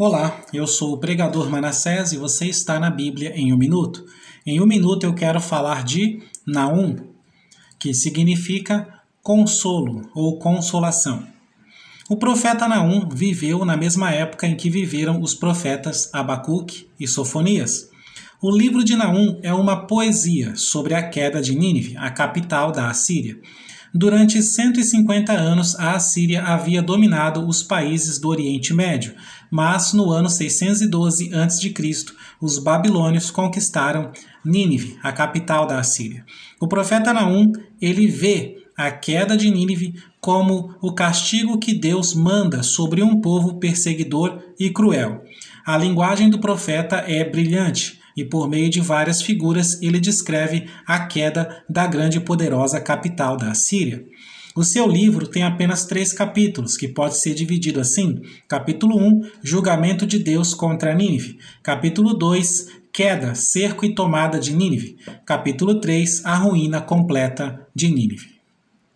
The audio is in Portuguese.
Olá, eu sou o pregador Manassés e você está na Bíblia em um minuto. Em um minuto eu quero falar de Naum, que significa consolo ou consolação. O profeta Naum viveu na mesma época em que viveram os profetas Abacuque e Sofonias. O livro de Naum é uma poesia sobre a queda de Nínive, a capital da Assíria. Durante 150 anos, a Assíria havia dominado os países do Oriente Médio, mas no ano 612 a.C., os babilônios conquistaram Nínive, a capital da Assíria. O profeta Naum, ele vê a queda de Nínive como o castigo que Deus manda sobre um povo perseguidor e cruel. A linguagem do profeta é brilhante e por meio de várias figuras ele descreve a queda da grande e poderosa capital da Síria. O seu livro tem apenas três capítulos, que pode ser dividido assim: capítulo 1, julgamento de Deus contra Nínive, capítulo 2, queda, cerco e tomada de Nínive, capítulo 3, a ruína completa de Nínive.